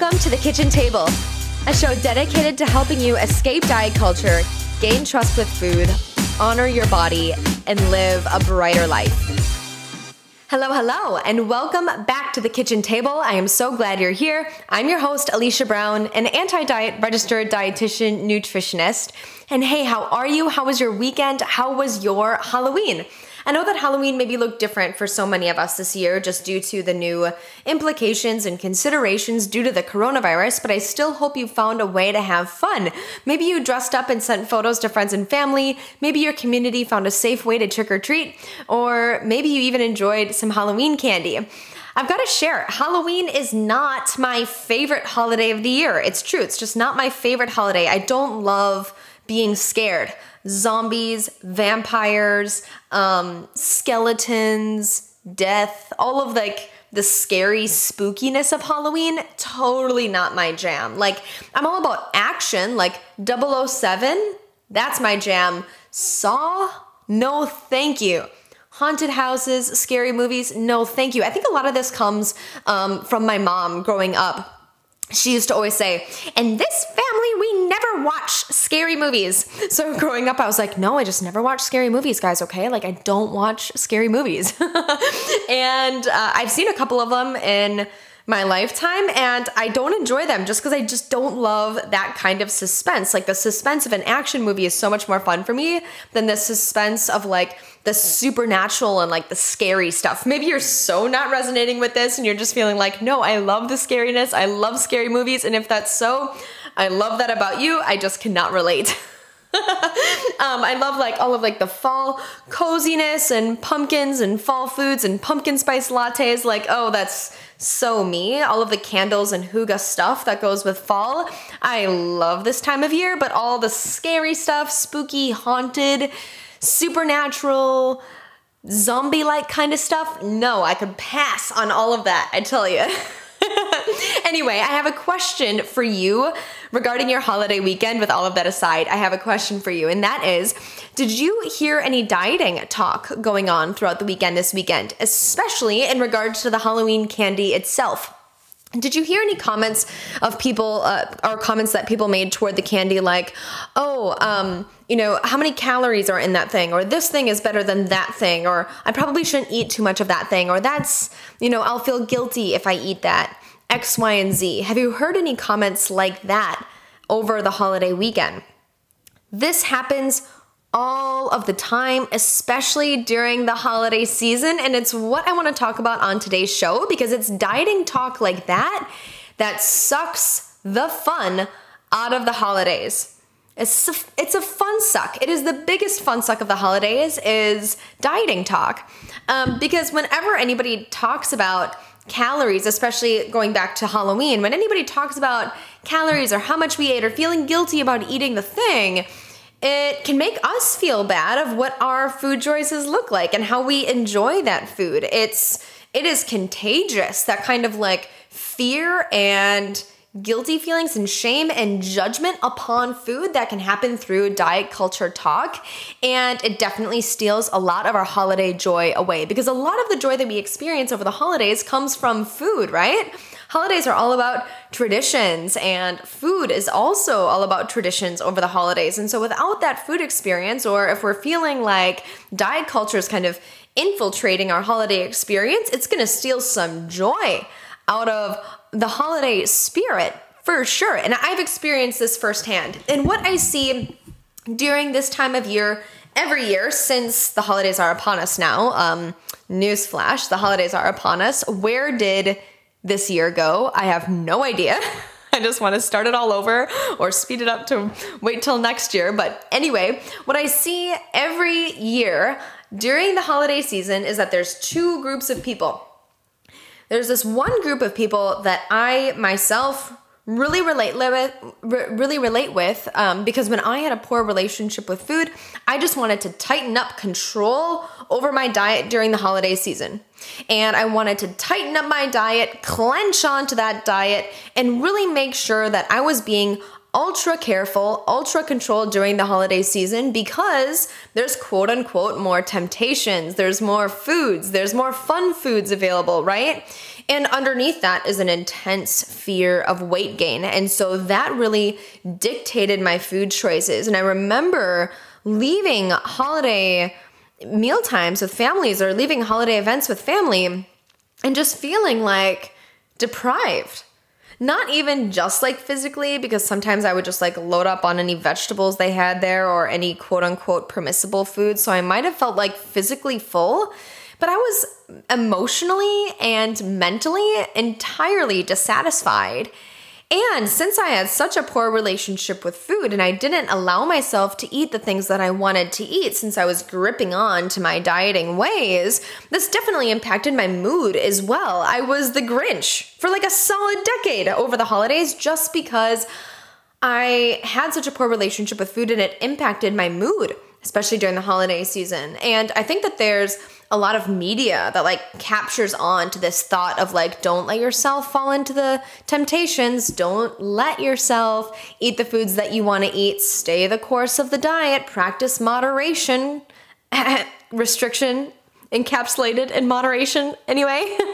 Welcome to the Kitchen Table, a show dedicated to helping you escape diet culture, gain trust with food, honor your body, and live a brighter life. Hello, hello, and welcome back to the Kitchen Table. I am so glad you're here. I'm your host, Alicia Brown, an anti diet registered dietitian nutritionist. And hey, how are you? How was your weekend? How was your Halloween? I know that Halloween maybe looked different for so many of us this year just due to the new implications and considerations due to the coronavirus, but I still hope you found a way to have fun. Maybe you dressed up and sent photos to friends and family, maybe your community found a safe way to trick or treat, or maybe you even enjoyed some Halloween candy. I've got to share, Halloween is not my favorite holiday of the year. It's true, it's just not my favorite holiday. I don't love being scared zombies, vampires, um, skeletons, death, all of like the scary spookiness of Halloween, totally not my jam. Like, I'm all about action, like 007, that's my jam. Saw, no thank you. Haunted houses, scary movies, no thank you. I think a lot of this comes um, from my mom growing up she used to always say, in this family, we watch scary movies. So growing up, I was like, no, I just never watch scary movies, guys, okay? Like, I don't watch scary movies. and uh, I've seen a couple of them in my lifetime and I don't enjoy them just because I just don't love that kind of suspense. Like, the suspense of an action movie is so much more fun for me than the suspense of like, the supernatural and like the scary stuff. Maybe you're so not resonating with this and you're just feeling like, no, I love the scariness. I love scary movies. And if that's so, I love that about you. I just cannot relate. um, I love like all of like the fall coziness and pumpkins and fall foods and pumpkin spice lattes. Like, oh, that's so me. All of the candles and hygge stuff that goes with fall. I love this time of year, but all the scary stuff, spooky, haunted, supernatural, zombie like kind of stuff, no, I could pass on all of that, I tell you. anyway, I have a question for you regarding your holiday weekend. With all of that aside, I have a question for you, and that is Did you hear any dieting talk going on throughout the weekend this weekend, especially in regards to the Halloween candy itself? Did you hear any comments of people uh, or comments that people made toward the candy like, oh, um, you know, how many calories are in that thing, or this thing is better than that thing, or I probably shouldn't eat too much of that thing, or that's, you know, I'll feel guilty if I eat that, X, Y, and Z. Have you heard any comments like that over the holiday weekend? This happens all of the time, especially during the holiday season. And it's what I want to talk about on today's show because it's dieting talk like that that sucks the fun out of the holidays. It's a, it's a fun suck. It is the biggest fun suck of the holidays is dieting talk. Um, because whenever anybody talks about calories, especially going back to Halloween, when anybody talks about calories or how much we ate or feeling guilty about eating the thing, it can make us feel bad of what our food choices look like and how we enjoy that food. It's it is contagious. That kind of like fear and guilty feelings and shame and judgment upon food that can happen through diet culture talk. And it definitely steals a lot of our holiday joy away because a lot of the joy that we experience over the holidays comes from food, right? holidays are all about traditions, and food is also all about traditions over the holidays. And so, without that food experience, or if we're feeling like diet culture is kind of infiltrating our holiday experience, it's gonna steal some joy out of the holiday spirit for sure. And I've experienced this firsthand. And what I see during this time of year, every year since the holidays are upon us now, um, newsflash, the holidays are upon us. Where did this year go? I have no idea. I just want to start it all over or speed it up to wait till next year. But anyway, what I see every year during the holiday season is that there's two groups of people. There's this one group of people that I myself really relate with really relate with um, because when i had a poor relationship with food i just wanted to tighten up control over my diet during the holiday season. And i wanted to tighten up my diet clench onto that diet and really make sure that i was being ultra careful, ultra controlled during the holiday season because there's quote unquote more temptations, there's more foods, there's more fun foods available, right? And underneath that is an intense fear of weight gain. And so that really dictated my food choices. And I remember leaving holiday meal times with families or leaving holiday events with family and just feeling like deprived not even just like physically, because sometimes I would just like load up on any vegetables they had there or any quote unquote permissible food. So I might have felt like physically full, but I was emotionally and mentally entirely dissatisfied. And since I had such a poor relationship with food and I didn't allow myself to eat the things that I wanted to eat since I was gripping on to my dieting ways, this definitely impacted my mood as well. I was the Grinch for like a solid decade over the holidays just because I had such a poor relationship with food and it impacted my mood, especially during the holiday season. And I think that there's a lot of media that like captures on to this thought of like don't let yourself fall into the temptations. Don't let yourself eat the foods that you want to eat. Stay the course of the diet. Practice moderation. Restriction encapsulated in moderation anyway.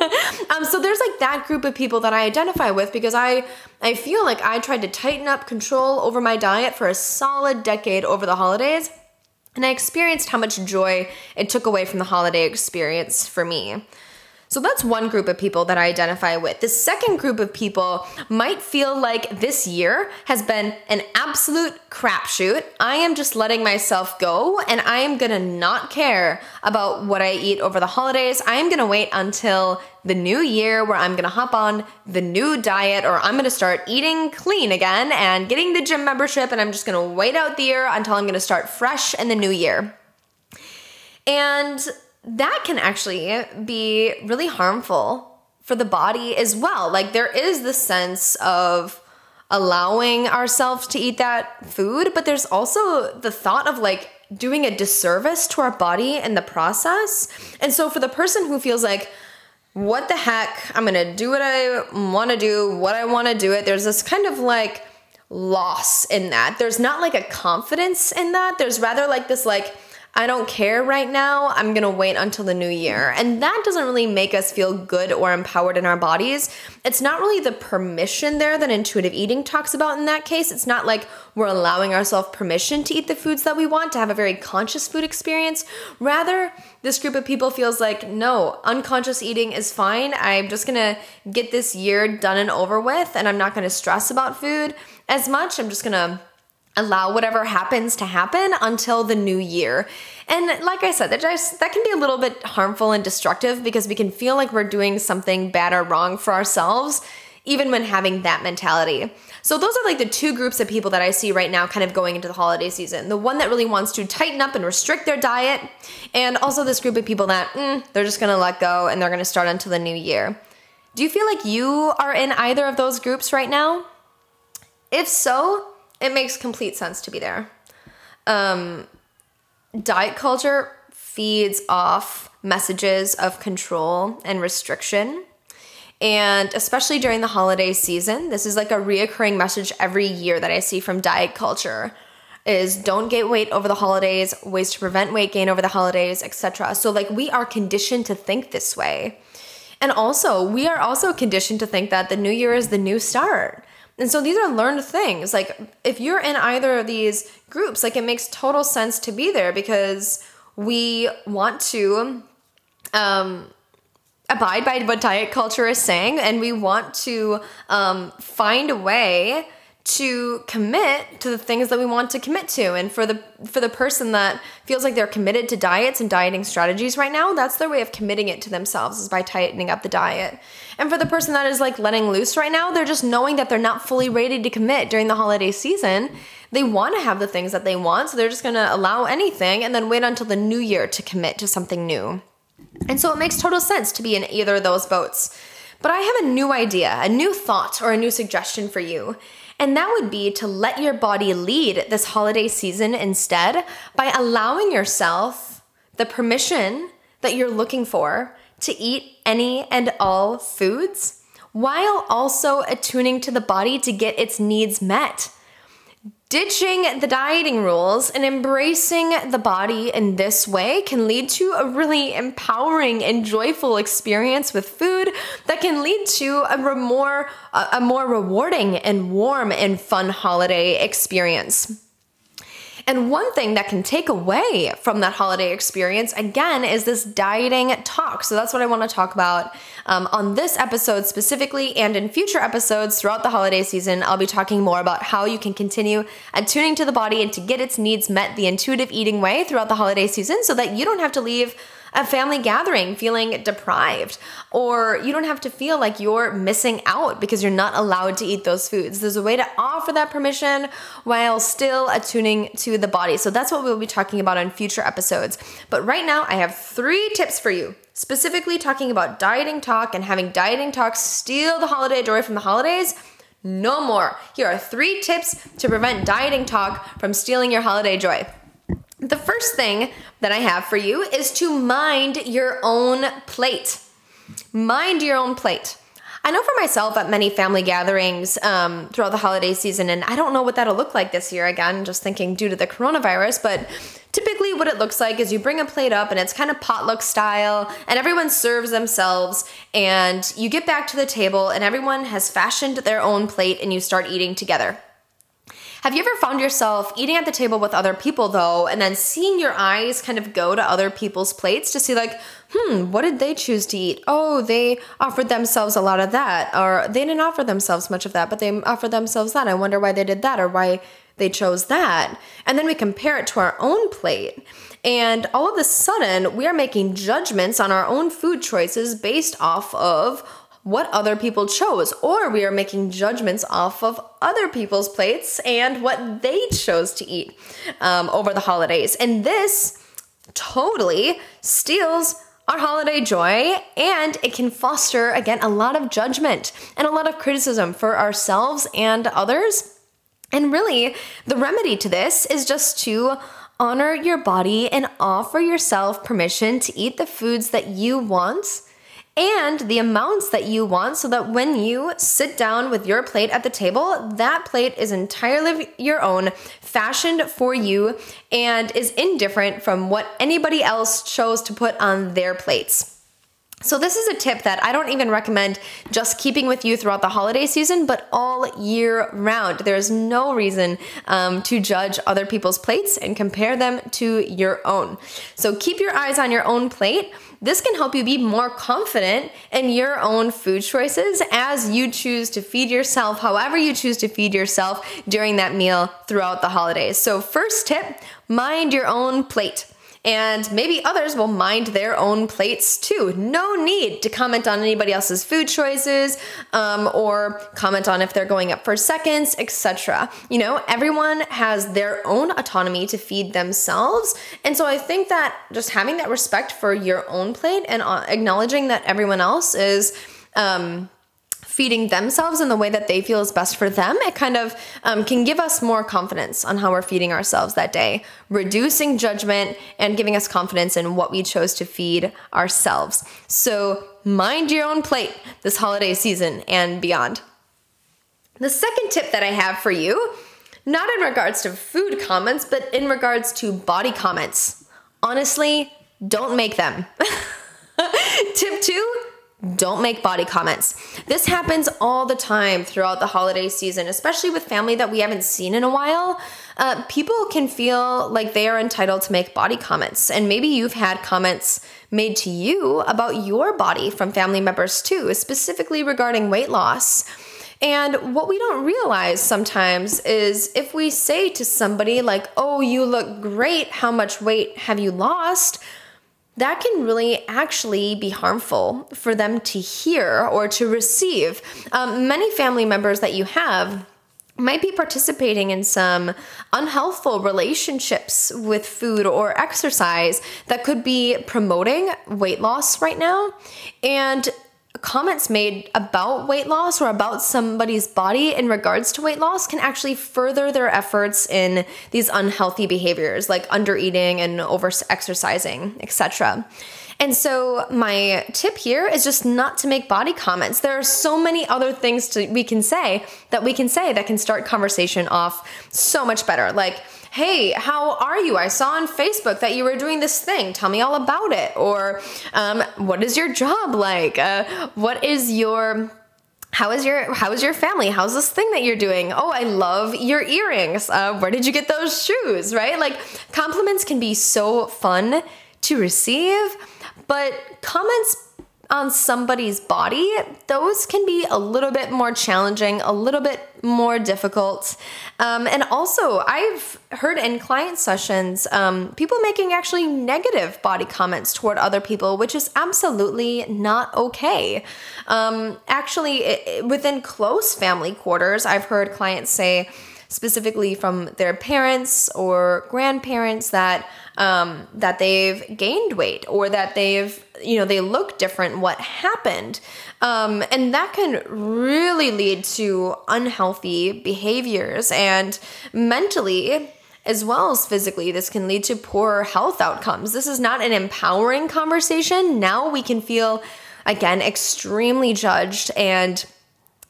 Um, so there's like that group of people that i identify with because i i feel like i tried to tighten up control over my diet for a solid decade over the holidays and I experienced how much joy it took away from the holiday experience for me. So that's one group of people that I identify with. The second group of people might feel like this year has been an absolute crapshoot. I am just letting myself go and I am gonna not care about what I eat over the holidays. I am gonna wait until the new year where I'm gonna hop on the new diet or I'm gonna start eating clean again and getting the gym membership and I'm just gonna wait out the year until I'm gonna start fresh in the new year. And that can actually be really harmful for the body as well. Like there is the sense of allowing ourselves to eat that food, but there's also the thought of like doing a disservice to our body in the process. And so for the person who feels like, what the heck, I'm gonna do what I wanna do, what I wanna do it, there's this kind of like loss in that. There's not like a confidence in that. There's rather like this like, I don't care right now. I'm going to wait until the new year. And that doesn't really make us feel good or empowered in our bodies. It's not really the permission there that intuitive eating talks about in that case. It's not like we're allowing ourselves permission to eat the foods that we want, to have a very conscious food experience. Rather, this group of people feels like, no, unconscious eating is fine. I'm just going to get this year done and over with, and I'm not going to stress about food as much. I'm just going to allow whatever happens to happen until the new year. And like I said, that just that can be a little bit harmful and destructive because we can feel like we're doing something bad or wrong for ourselves even when having that mentality. So those are like the two groups of people that I see right now kind of going into the holiday season. The one that really wants to tighten up and restrict their diet and also this group of people that mm, they're just going to let go and they're going to start until the new year. Do you feel like you are in either of those groups right now? If so, it makes complete sense to be there. Um, diet culture feeds off messages of control and restriction. And especially during the holiday season, this is like a reoccurring message every year that I see from diet culture is don't get weight over the holidays, ways to prevent weight gain over the holidays, etc. So like we are conditioned to think this way. And also, we are also conditioned to think that the new year is the new start. And so these are learned things. Like if you're in either of these groups, like it makes total sense to be there because we want to um abide by what diet culture is saying and we want to um, find a way to commit to the things that we want to commit to. And for the for the person that feels like they're committed to diets and dieting strategies right now that's their way of committing it to themselves is by tightening up the diet. And for the person that is like letting loose right now they're just knowing that they're not fully ready to commit during the holiday season. They want to have the things that they want so they're just going to allow anything and then wait until the new year to commit to something new. And so it makes total sense to be in either of those boats. But i have a new idea a new thought or a new suggestion for you and that would be to let your body lead this holiday season instead by allowing yourself the permission that you're looking for to eat any and all foods while also attuning to the body to get its needs met. Ditching the dieting rules and embracing the body in this way can lead to a really empowering and joyful experience with food that can lead to a more a more rewarding and warm and fun holiday experience. And one thing that can take away from that holiday experience, again, is this dieting talk. So that's what I want to talk about um, on this episode specifically, and in future episodes throughout the holiday season. I'll be talking more about how you can continue attuning to the body and to get its needs met the intuitive eating way throughout the holiday season so that you don't have to leave a family gathering feeling deprived, or you don't have to feel like you're missing out because you're not allowed to eat those foods. There's a way to offer that permission while still attuning to the body. So that's what we'll be talking about on future episodes. But right now, I have three tips for you specifically talking about dieting talk and having dieting talk steal the holiday joy from the holidays. No more. Here are three tips to prevent dieting talk from stealing your holiday joy. The first thing that I have for you is to mind your own plate. Mind your own plate. I know for myself at many family gatherings um, throughout the holiday season, and I don't know what that'll look like this year. Again, just thinking due to the coronavirus, but typically what it looks like is you bring a plate up and it's kind of potluck style, and everyone serves themselves, and you get back to the table, and everyone has fashioned their own plate, and you start eating together. Have you ever found yourself eating at the table with other people though, and then seeing your eyes kind of go to other people's plates to see, like, hmm, what did they choose to eat? Oh, they offered themselves a lot of that, or they didn't offer themselves much of that, but they offered themselves that. I wonder why they did that, or why they chose that. And then we compare it to our own plate. And all of a sudden, we are making judgments on our own food choices based off of what other people chose, or we are making judgments off of other people's plates and what they chose to eat um, over the holidays. And this totally steals our holiday joy and it can foster, again, a lot of judgment and a lot of criticism for ourselves and others. And really, the remedy to this is just to honor your body and offer yourself permission to eat the foods that you want and the amounts that you want so that when you sit down with your plate at the table, that plate is entirely your own, fashioned for you, and is indifferent from what anybody else chose to put on their plates. So, this is a tip that I don't even recommend just keeping with you throughout the holiday season, but all year round. There's no reason um, to judge other people's plates and compare them to your own. So, keep your eyes on your own plate. This can help you be more confident in your own food choices as you choose to feed yourself, however, you choose to feed yourself during that meal throughout the holidays. So, first tip mind your own plate and maybe others will mind their own plates too. No need to comment on anybody else's food choices um, or comment on if they're going up for seconds, etc. You know, everyone has their own autonomy to feed themselves. And so I think that just having that respect for your own plate and uh, acknowledging that everyone else is. Um, feeding themselves in the way that they feel is best for them, it kind of um, can give us more confidence on how we're feeding ourselves that day, reducing judgment and giving us confidence in what we chose to feed ourselves. So, mind your own plate this holiday season and beyond. The second tip that I have for you, not in regards to food comments, but in regards to body comments. Honestly, don't make them. tip two, don't make body comments. This happens all the time throughout the holiday season, especially with family that we haven't seen in a while. Uh, people can feel like they are entitled to make body comments, and maybe you've had comments made to you about your body from family members too, specifically regarding weight loss. And what we don't realize sometimes is if we say to somebody, like, oh, you look great, how much weight have you lost? That can really actually be harmful for them to hear or to receive. Um, many family members that you have might be participating in some unhealthful relationships with food or exercise that could be promoting weight loss right now. And comments made about weight loss or about somebody's body in regards to weight loss can actually further their efforts in these unhealthy behaviors like undereating and over exercising, etc. And so my tip here is just not to make body comments. There are so many other things to, we can say that we can say that can start conversation off so much better. Like, hey, how are you? I saw on Facebook that you were doing this thing. Tell me all about it. Or um, what is your job like? Uh, what is your how is your how is your family how's this thing that you're doing oh i love your earrings uh, where did you get those shoes right like compliments can be so fun to receive but comments on somebody's body, those can be a little bit more challenging, a little bit more difficult. Um, and also, I've heard in client sessions um, people making actually negative body comments toward other people, which is absolutely not okay. Um, actually, it, within close family quarters, I've heard clients say, specifically from their parents or grandparents that um, that they've gained weight or that they've you know they look different what happened. Um, and that can really lead to unhealthy behaviors and mentally as well as physically this can lead to poor health outcomes. This is not an empowering conversation. Now we can feel again extremely judged and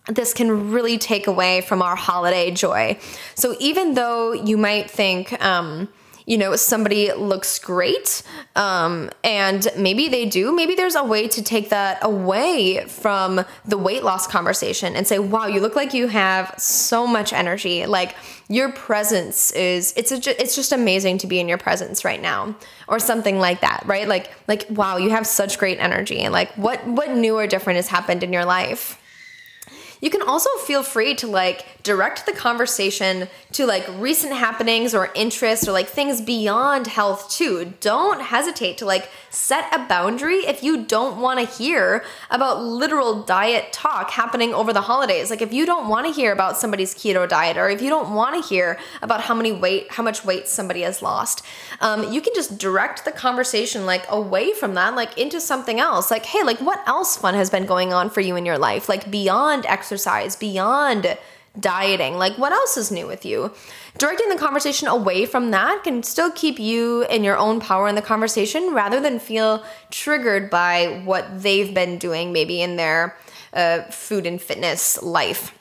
this can really take away from our holiday joy. So even though you might think, um, you know, somebody looks great, um, and maybe they do, maybe there's a way to take that away from the weight loss conversation and say, wow, you look like you have so much energy. Like your presence is, it's, a, it's just amazing to be in your presence right now or something like that, right? Like, like, wow, you have such great energy. And like, what, what new or different has happened in your life? You can also feel free to like direct the conversation to like recent happenings or interests or like things beyond health too. Don't hesitate to like set a boundary if you don't want to hear about literal diet talk happening over the holidays. Like if you don't want to hear about somebody's keto diet or if you don't want to hear about how many weight, how much weight somebody has lost, um, you can just direct the conversation like away from that, like into something else. Like, hey, like what else fun has been going on for you in your life? Like beyond exercise, beyond dieting. Like, what else is new with you? Directing the conversation away from that can still keep you in your own power in the conversation rather than feel triggered by what they've been doing, maybe in their uh, food and fitness life.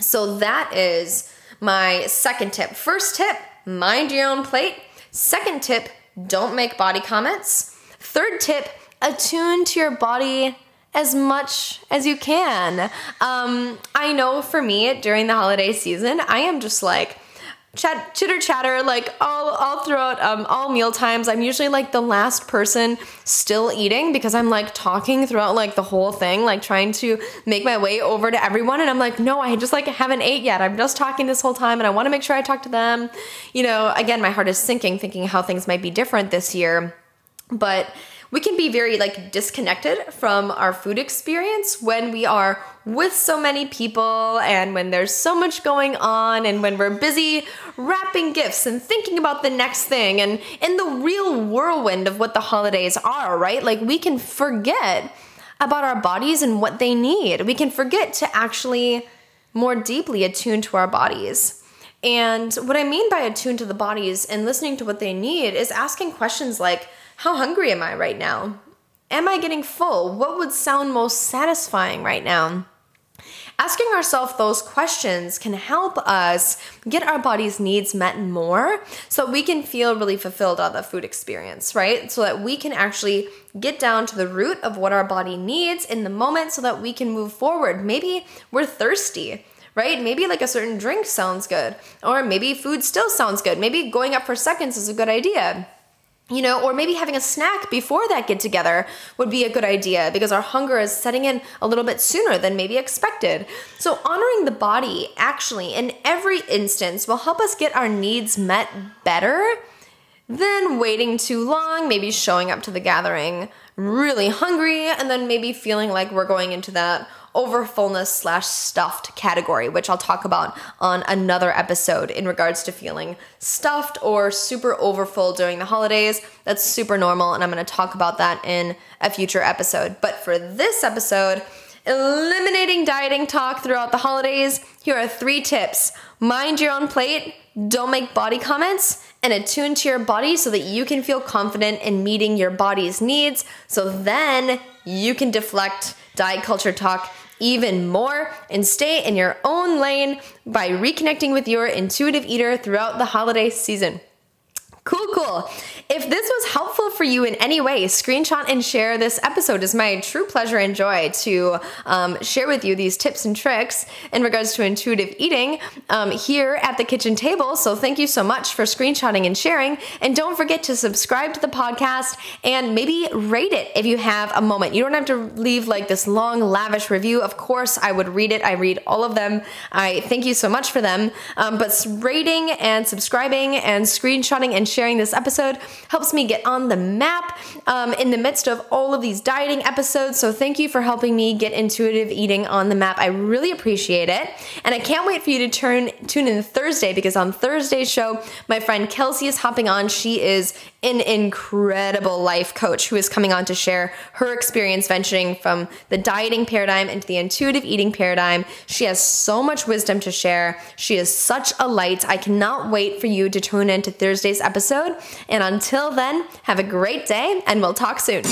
So, that is my second tip. First tip mind your own plate. Second tip don't make body comments. Third tip attune to your body as much as you can. Um, I know for me during the holiday season, I am just like chat, chitter chatter, like all all throughout um, all meal times. I'm usually like the last person still eating because I'm like talking throughout like the whole thing, like trying to make my way over to everyone. And I'm like, no, I just like haven't ate yet. I'm just talking this whole time, and I want to make sure I talk to them. You know, again, my heart is sinking, thinking how things might be different this year, but we can be very like disconnected from our food experience when we are with so many people and when there's so much going on and when we're busy wrapping gifts and thinking about the next thing and in the real whirlwind of what the holidays are, right? Like we can forget about our bodies and what they need. We can forget to actually more deeply attune to our bodies. And what I mean by attune to the bodies and listening to what they need is asking questions like, how hungry am I right now? Am I getting full? What would sound most satisfying right now? Asking ourselves those questions can help us get our body's needs met more so that we can feel really fulfilled on the food experience, right? So that we can actually get down to the root of what our body needs in the moment so that we can move forward. Maybe we're thirsty right? Maybe like a certain drink sounds good, or maybe food still sounds good. Maybe going up for seconds is a good idea you know, or maybe having a snack before that get together would be a good idea because our hunger is setting in a little bit sooner than maybe expected. So, honoring the body actually in every instance will help us get our needs met better than waiting too long, maybe showing up to the gathering really hungry, and then maybe feeling like we're going into that overfullness slash stuffed category, which I'll talk about on another episode in regards to feeling stuffed or super overfull during the holidays. That's super normal, and I'm gonna talk about that in a future episode. But for this episode, eliminating dieting talk throughout the holidays, here are three tips mind your own plate, don't make body comments, and attune to your body so that you can feel confident in meeting your body's needs. So then you can deflect diet culture talk even more and stay in your own lane by reconnecting with your intuitive eater throughout the holiday season. Cool, cool. If this was helpful for you in any way, screenshot and share this episode. It's my true pleasure and joy to um, share with you these tips and tricks in regards to intuitive eating um, here at the kitchen table. So thank you so much for screenshotting and sharing. And don't forget to subscribe to the podcast and maybe rate it if you have a moment. You don't have to leave like this long, lavish review. Of course, I would read it. I read all of them. I thank you so much for them. Um, but rating and subscribing and screenshotting and sharing this episode helps me get on the map um, in the midst of all of these dieting episodes. So thank you for helping me get intuitive eating on the map. I really appreciate it. And I can't wait for you to turn tune in Thursday because on Thursday's show, my friend Kelsey is hopping on. She is an incredible life coach who is coming on to share her experience venturing from the dieting paradigm into the intuitive eating paradigm. She has so much wisdom to share. She is such a light. I cannot wait for you to tune in to Thursday's episode. And until then, have a great day and we'll talk soon.